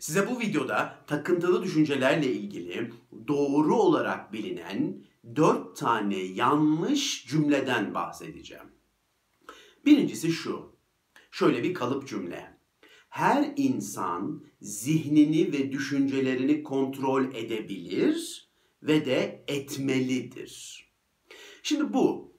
Size bu videoda takıntılı düşüncelerle ilgili doğru olarak bilinen 4 tane yanlış cümleden bahsedeceğim. Birincisi şu. Şöyle bir kalıp cümle. Her insan zihnini ve düşüncelerini kontrol edebilir ve de etmelidir. Şimdi bu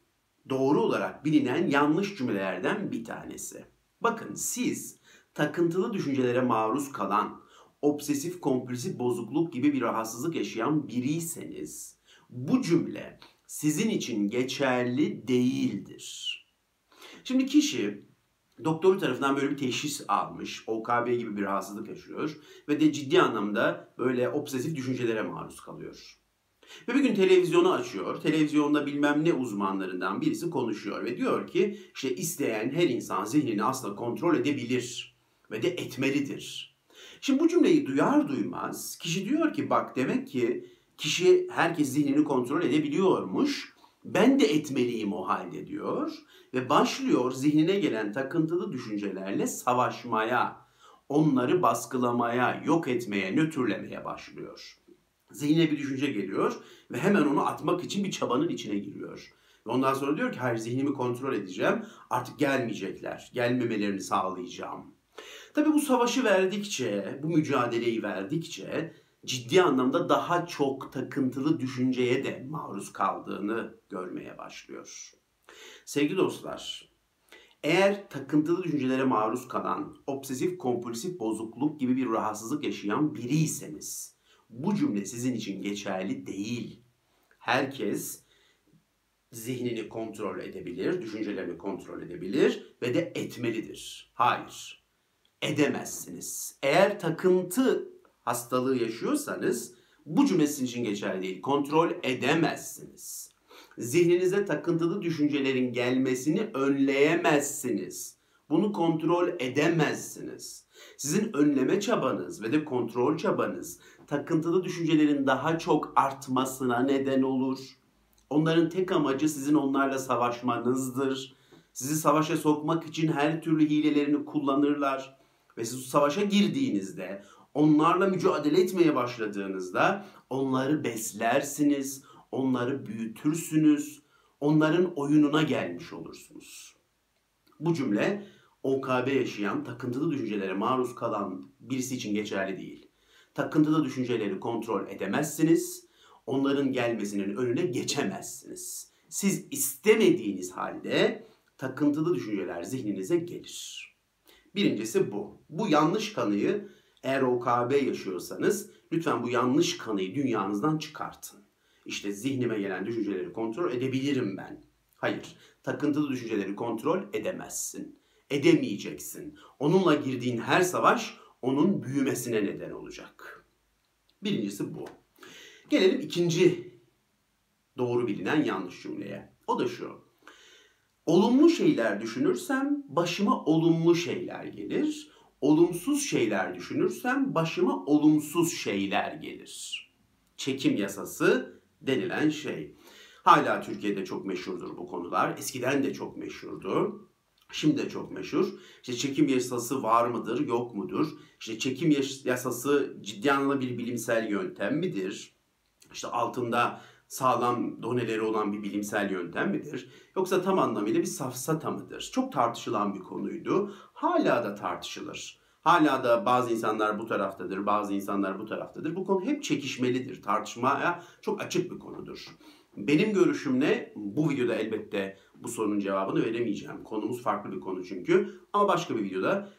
doğru olarak bilinen yanlış cümlelerden bir tanesi. Bakın siz takıntılı düşüncelere maruz kalan, obsesif kompulsif bozukluk gibi bir rahatsızlık yaşayan biriyseniz bu cümle sizin için geçerli değildir. Şimdi kişi doktoru tarafından böyle bir teşhis almış. OKB gibi bir rahatsızlık yaşıyor ve de ciddi anlamda böyle obsesif düşüncelere maruz kalıyor. Ve bir gün televizyonu açıyor. Televizyonda bilmem ne uzmanlarından birisi konuşuyor ve diyor ki işte isteyen her insan zihnini aslında kontrol edebilir ve de etmelidir. Şimdi bu cümleyi duyar duymaz kişi diyor ki bak demek ki kişi herkes zihnini kontrol edebiliyormuş. Ben de etmeliyim o halde diyor ve başlıyor zihnine gelen takıntılı düşüncelerle savaşmaya, onları baskılamaya, yok etmeye, nötrlemeye başlıyor. Zihnine bir düşünce geliyor ve hemen onu atmak için bir çabanın içine giriyor. Ve ondan sonra diyor ki hayır zihnimi kontrol edeceğim. Artık gelmeyecekler. Gelmemelerini sağlayacağım. Tabi bu savaşı verdikçe, bu mücadeleyi verdikçe ciddi anlamda daha çok takıntılı düşünceye de maruz kaldığını görmeye başlıyor. Sevgili dostlar, eğer takıntılı düşüncelere maruz kalan, obsesif kompulsif bozukluk gibi bir rahatsızlık yaşayan biriyseniz, bu cümle sizin için geçerli değil. Herkes zihnini kontrol edebilir, düşüncelerini kontrol edebilir ve de etmelidir. Hayır, edemezsiniz. Eğer takıntı hastalığı yaşıyorsanız bu cümle sizin için geçerli değil. Kontrol edemezsiniz. Zihninize takıntılı düşüncelerin gelmesini önleyemezsiniz. Bunu kontrol edemezsiniz. Sizin önleme çabanız ve de kontrol çabanız takıntılı düşüncelerin daha çok artmasına neden olur. Onların tek amacı sizin onlarla savaşmanızdır. Sizi savaşa sokmak için her türlü hilelerini kullanırlar. Ve siz savaşa girdiğinizde, onlarla mücadele etmeye başladığınızda onları beslersiniz, onları büyütürsünüz, onların oyununa gelmiş olursunuz. Bu cümle OKB yaşayan, takıntılı düşüncelere maruz kalan birisi için geçerli değil. Takıntılı düşünceleri kontrol edemezsiniz. Onların gelmesinin önüne geçemezsiniz. Siz istemediğiniz halde takıntılı düşünceler zihninize gelir. Birincisi bu. Bu yanlış kanıyı eğer OKB yaşıyorsanız lütfen bu yanlış kanıyı dünyanızdan çıkartın. İşte zihnime gelen düşünceleri kontrol edebilirim ben. Hayır, takıntılı düşünceleri kontrol edemezsin. Edemeyeceksin. Onunla girdiğin her savaş onun büyümesine neden olacak. Birincisi bu. Gelelim ikinci doğru bilinen yanlış cümleye. O da şu. Olumlu şeyler düşünürsem başıma olumlu şeyler gelir. Olumsuz şeyler düşünürsem başıma olumsuz şeyler gelir. Çekim yasası denilen şey. Hala Türkiye'de çok meşhurdur bu konular. Eskiden de çok meşhurdu. Şimdi de çok meşhur. İşte çekim yasası var mıdır, yok mudur? İşte çekim yasası ciddi anlamda bir bilimsel yöntem midir? İşte altında sağlam doneleri olan bir bilimsel yöntem midir? Yoksa tam anlamıyla bir safsata mıdır? Çok tartışılan bir konuydu. Hala da tartışılır. Hala da bazı insanlar bu taraftadır, bazı insanlar bu taraftadır. Bu konu hep çekişmelidir. Tartışmaya çok açık bir konudur. Benim görüşüm ne? Bu videoda elbette bu sorunun cevabını veremeyeceğim. Konumuz farklı bir konu çünkü. Ama başka bir videoda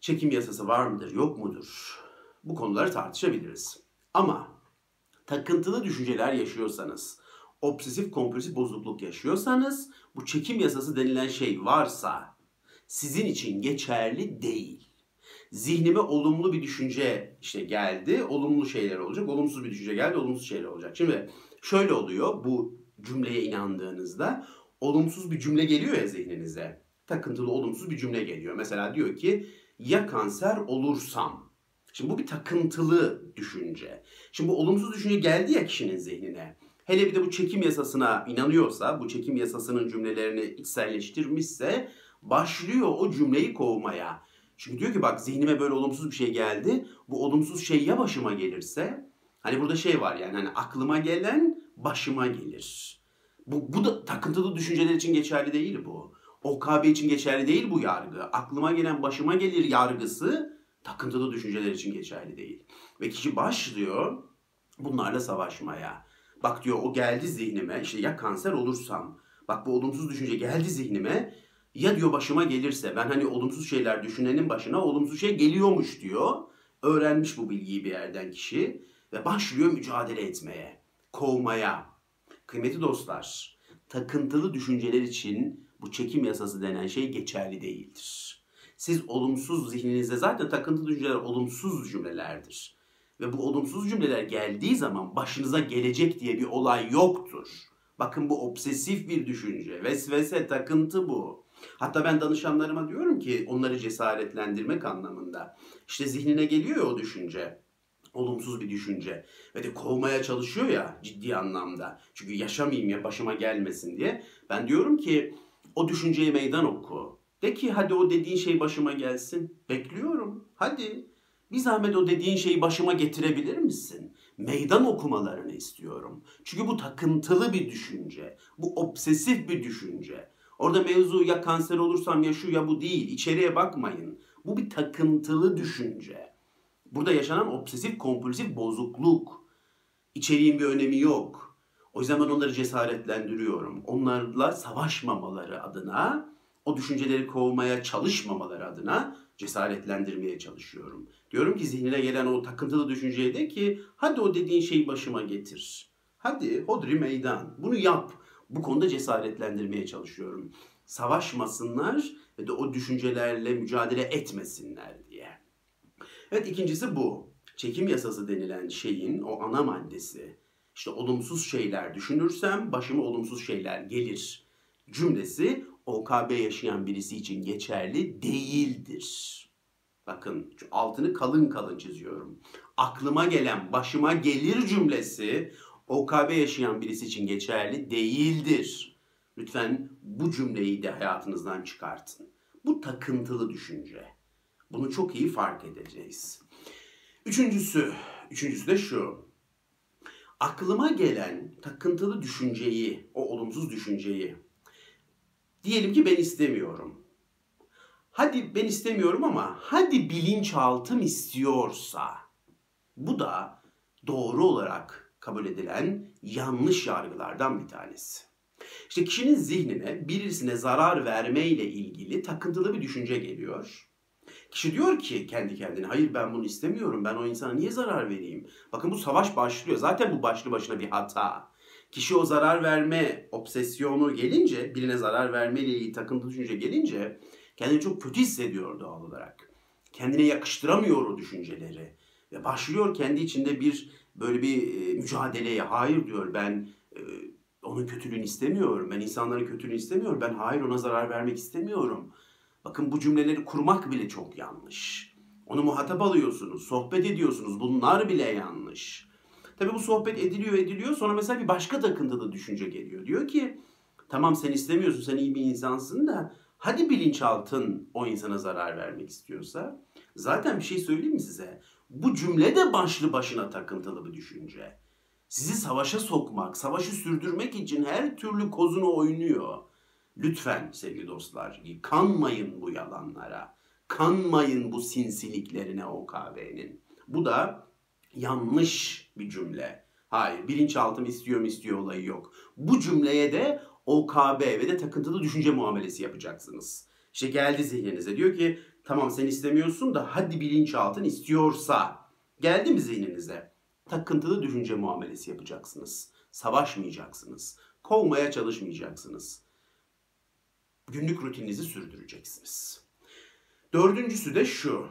çekim yasası var mıdır, yok mudur? Bu konuları tartışabiliriz. Ama takıntılı düşünceler yaşıyorsanız, obsesif kompulsif bozukluk yaşıyorsanız, bu çekim yasası denilen şey varsa sizin için geçerli değil. Zihnime olumlu bir düşünce işte geldi, olumlu şeyler olacak. Olumsuz bir düşünce geldi, olumsuz şeyler olacak. Şimdi şöyle oluyor bu cümleye inandığınızda olumsuz bir cümle geliyor ya zihninize. Takıntılı olumsuz bir cümle geliyor. Mesela diyor ki ya kanser olursam. Şimdi bu bir takıntılı düşünce. Şimdi bu olumsuz düşünce geldi ya kişinin zihnine. Hele bir de bu çekim yasasına inanıyorsa, bu çekim yasasının cümlelerini içselleştirmişse başlıyor o cümleyi kovmaya. Çünkü diyor ki bak zihnime böyle olumsuz bir şey geldi. Bu olumsuz şey ya başıma gelirse? Hani burada şey var yani hani aklıma gelen başıma gelir. Bu, bu da takıntılı düşünceler için geçerli değil bu. OKB için geçerli değil bu yargı. Aklıma gelen başıma gelir yargısı takıntılı düşünceler için geçerli değil. Ve kişi başlıyor bunlarla savaşmaya. Bak diyor o geldi zihnime işte ya kanser olursam. Bak bu olumsuz düşünce geldi zihnime. Ya diyor başıma gelirse ben hani olumsuz şeyler düşünenin başına olumsuz şey geliyormuş diyor. Öğrenmiş bu bilgiyi bir yerden kişi ve başlıyor mücadele etmeye, kovmaya. Kıymetli dostlar, takıntılı düşünceler için bu çekim yasası denen şey geçerli değildir. Siz olumsuz zihninizde zaten takıntılı düşünceler olumsuz cümlelerdir. Ve bu olumsuz cümleler geldiği zaman başınıza gelecek diye bir olay yoktur. Bakın bu obsesif bir düşünce. Vesvese, takıntı bu. Hatta ben danışanlarıma diyorum ki onları cesaretlendirmek anlamında. İşte zihnine geliyor ya o düşünce. Olumsuz bir düşünce. Ve de kovmaya çalışıyor ya ciddi anlamda. Çünkü yaşamayayım ya başıma gelmesin diye. Ben diyorum ki o düşünceye meydan oku. De ki hadi o dediğin şey başıma gelsin. Bekliyorum. Hadi. Bir zahmet o dediğin şeyi başıma getirebilir misin? Meydan okumalarını istiyorum. Çünkü bu takıntılı bir düşünce. Bu obsesif bir düşünce. Orada mevzu ya kanser olursam ya şu ya bu değil. İçeriye bakmayın. Bu bir takıntılı düşünce. Burada yaşanan obsesif kompulsif bozukluk. İçeriğin bir önemi yok. O yüzden ben onları cesaretlendiriyorum. Onlarla savaşmamaları adına, o düşünceleri kovmaya çalışmamaları adına cesaretlendirmeye çalışıyorum. Diyorum ki zihnine gelen o takıntılı düşünceye de ki hadi o dediğin şeyi başıma getir. Hadi hodri meydan. Bunu yap. Bu konuda cesaretlendirmeye çalışıyorum. Savaşmasınlar ve de o düşüncelerle mücadele etmesinler diye. Evet ikincisi bu. Çekim yasası denilen şeyin o ana maddesi. İşte olumsuz şeyler düşünürsem başıma olumsuz şeyler gelir cümlesi OKB yaşayan birisi için geçerli değildir. Bakın altını kalın kalın çiziyorum. Aklıma gelen başıma gelir cümlesi OKB yaşayan birisi için geçerli değildir. Lütfen bu cümleyi de hayatınızdan çıkartın. Bu takıntılı düşünce. Bunu çok iyi fark edeceğiz. Üçüncüsü, üçüncüsü de şu. Aklıma gelen takıntılı düşünceyi, o olumsuz düşünceyi diyelim ki ben istemiyorum. Hadi ben istemiyorum ama hadi bilinçaltım istiyorsa bu da doğru olarak kabul edilen yanlış yargılardan bir tanesi. İşte kişinin zihnine birisine zarar verme ile ilgili takıntılı bir düşünce geliyor. Kişi diyor ki kendi kendine hayır ben bunu istemiyorum ben o insana niye zarar vereyim? Bakın bu savaş başlıyor zaten bu başlı başına bir hata. Kişi o zarar verme obsesyonu gelince birine zarar verme ile ilgili takıntılı düşünce gelince kendini çok kötü hissediyor doğal olarak. Kendine yakıştıramıyor o düşünceleri. Ve başlıyor kendi içinde bir böyle bir e, mücadeleye. Hayır diyor ben e, onun kötülüğünü istemiyorum. Ben insanların kötülüğünü istemiyorum. Ben hayır ona zarar vermek istemiyorum. Bakın bu cümleleri kurmak bile çok yanlış. Onu muhatap alıyorsunuz, sohbet ediyorsunuz. Bunlar bile yanlış. Tabii bu sohbet ediliyor ediliyor sonra mesela bir başka takıntılı düşünce geliyor. Diyor ki tamam sen istemiyorsun sen iyi bir insansın da hadi bilinçaltın o insana zarar vermek istiyorsa. Zaten bir şey söyleyeyim mi size? Bu cümle de başlı başına takıntılı bir düşünce. Sizi savaşa sokmak, savaşı sürdürmek için her türlü kozunu oynuyor. Lütfen sevgili dostlar kanmayın bu yalanlara. Kanmayın bu sinsiliklerine OKB'nin. Bu da yanlış bir cümle. Hayır bilinçaltım istiyorum istiyor olayı yok. Bu cümleye de OKB ve de takıntılı düşünce muamelesi yapacaksınız. İşte geldi zihninize diyor ki tamam sen istemiyorsun da hadi bilinçaltın istiyorsa. Geldi mi zihninize? Takıntılı düşünce muamelesi yapacaksınız. Savaşmayacaksınız. Kovmaya çalışmayacaksınız. Günlük rutininizi sürdüreceksiniz. Dördüncüsü de şu.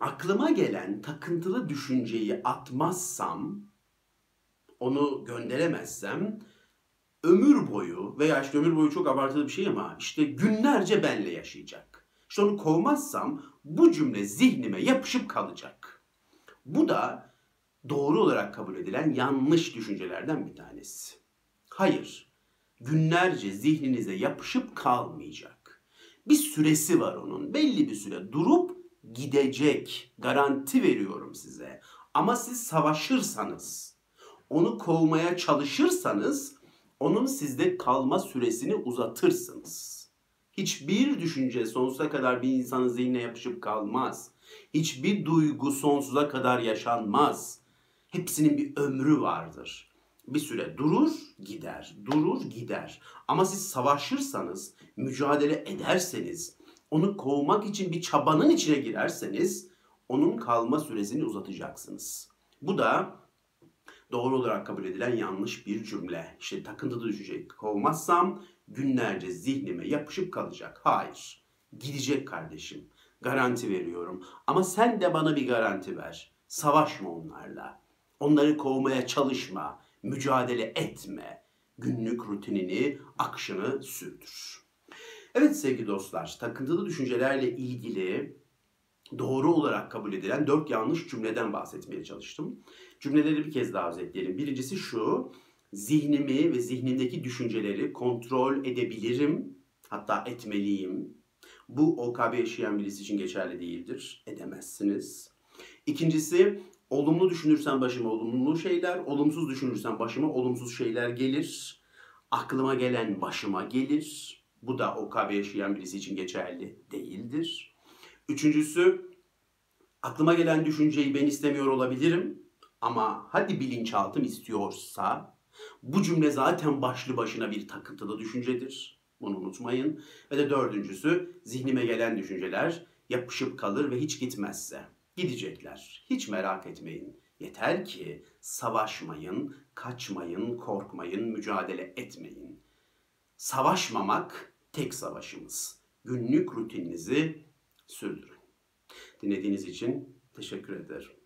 Aklıma gelen takıntılı düşünceyi atmazsam, onu gönderemezsem ömür boyu veya işte ömür boyu çok abartılı bir şey ama işte günlerce benle yaşayacak. İşte onu kovmazsam bu cümle zihnime yapışıp kalacak. Bu da doğru olarak kabul edilen yanlış düşüncelerden bir tanesi. Hayır, günlerce zihninize yapışıp kalmayacak. Bir süresi var onun. Belli bir süre durup gidecek. Garanti veriyorum size. Ama siz savaşırsanız, onu kovmaya çalışırsanız onun sizde kalma süresini uzatırsınız. Hiçbir düşünce sonsuza kadar bir insanın zihnine yapışıp kalmaz. Hiçbir duygu sonsuza kadar yaşanmaz. Hepsinin bir ömrü vardır. Bir süre durur, gider, durur, gider. Ama siz savaşırsanız, mücadele ederseniz, onu kovmak için bir çabanın içine girerseniz, onun kalma süresini uzatacaksınız. Bu da doğru olarak kabul edilen yanlış bir cümle. İşte takıntılı düşünceyi kovmazsam günlerce zihnime yapışıp kalacak. Hayır. Gidecek kardeşim. Garanti veriyorum. Ama sen de bana bir garanti ver. Savaşma onlarla. Onları kovmaya çalışma. Mücadele etme. Günlük rutinini, akışını sürdür. Evet sevgili dostlar, takıntılı düşüncelerle ilgili doğru olarak kabul edilen dört yanlış cümleden bahsetmeye çalıştım. Cümleleri bir kez daha özetleyelim. Birincisi şu, zihnimi ve zihnimdeki düşünceleri kontrol edebilirim, hatta etmeliyim. Bu OKB yaşayan birisi için geçerli değildir, edemezsiniz. İkincisi, olumlu düşünürsen başıma olumlu şeyler, olumsuz düşünürsen başıma olumsuz şeyler gelir. Aklıma gelen başıma gelir. Bu da OKB yaşayan birisi için geçerli değildir. Üçüncüsü, aklıma gelen düşünceyi ben istemiyor olabilirim ama hadi bilinçaltım istiyorsa bu cümle zaten başlı başına bir takıntılı düşüncedir. Bunu unutmayın. Ve de dördüncüsü zihnime gelen düşünceler yapışıp kalır ve hiç gitmezse. Gidecekler. Hiç merak etmeyin. Yeter ki savaşmayın, kaçmayın, korkmayın, mücadele etmeyin. Savaşmamak tek savaşımız. Günlük rutininizi sürdürün. Dinlediğiniz için teşekkür ederim.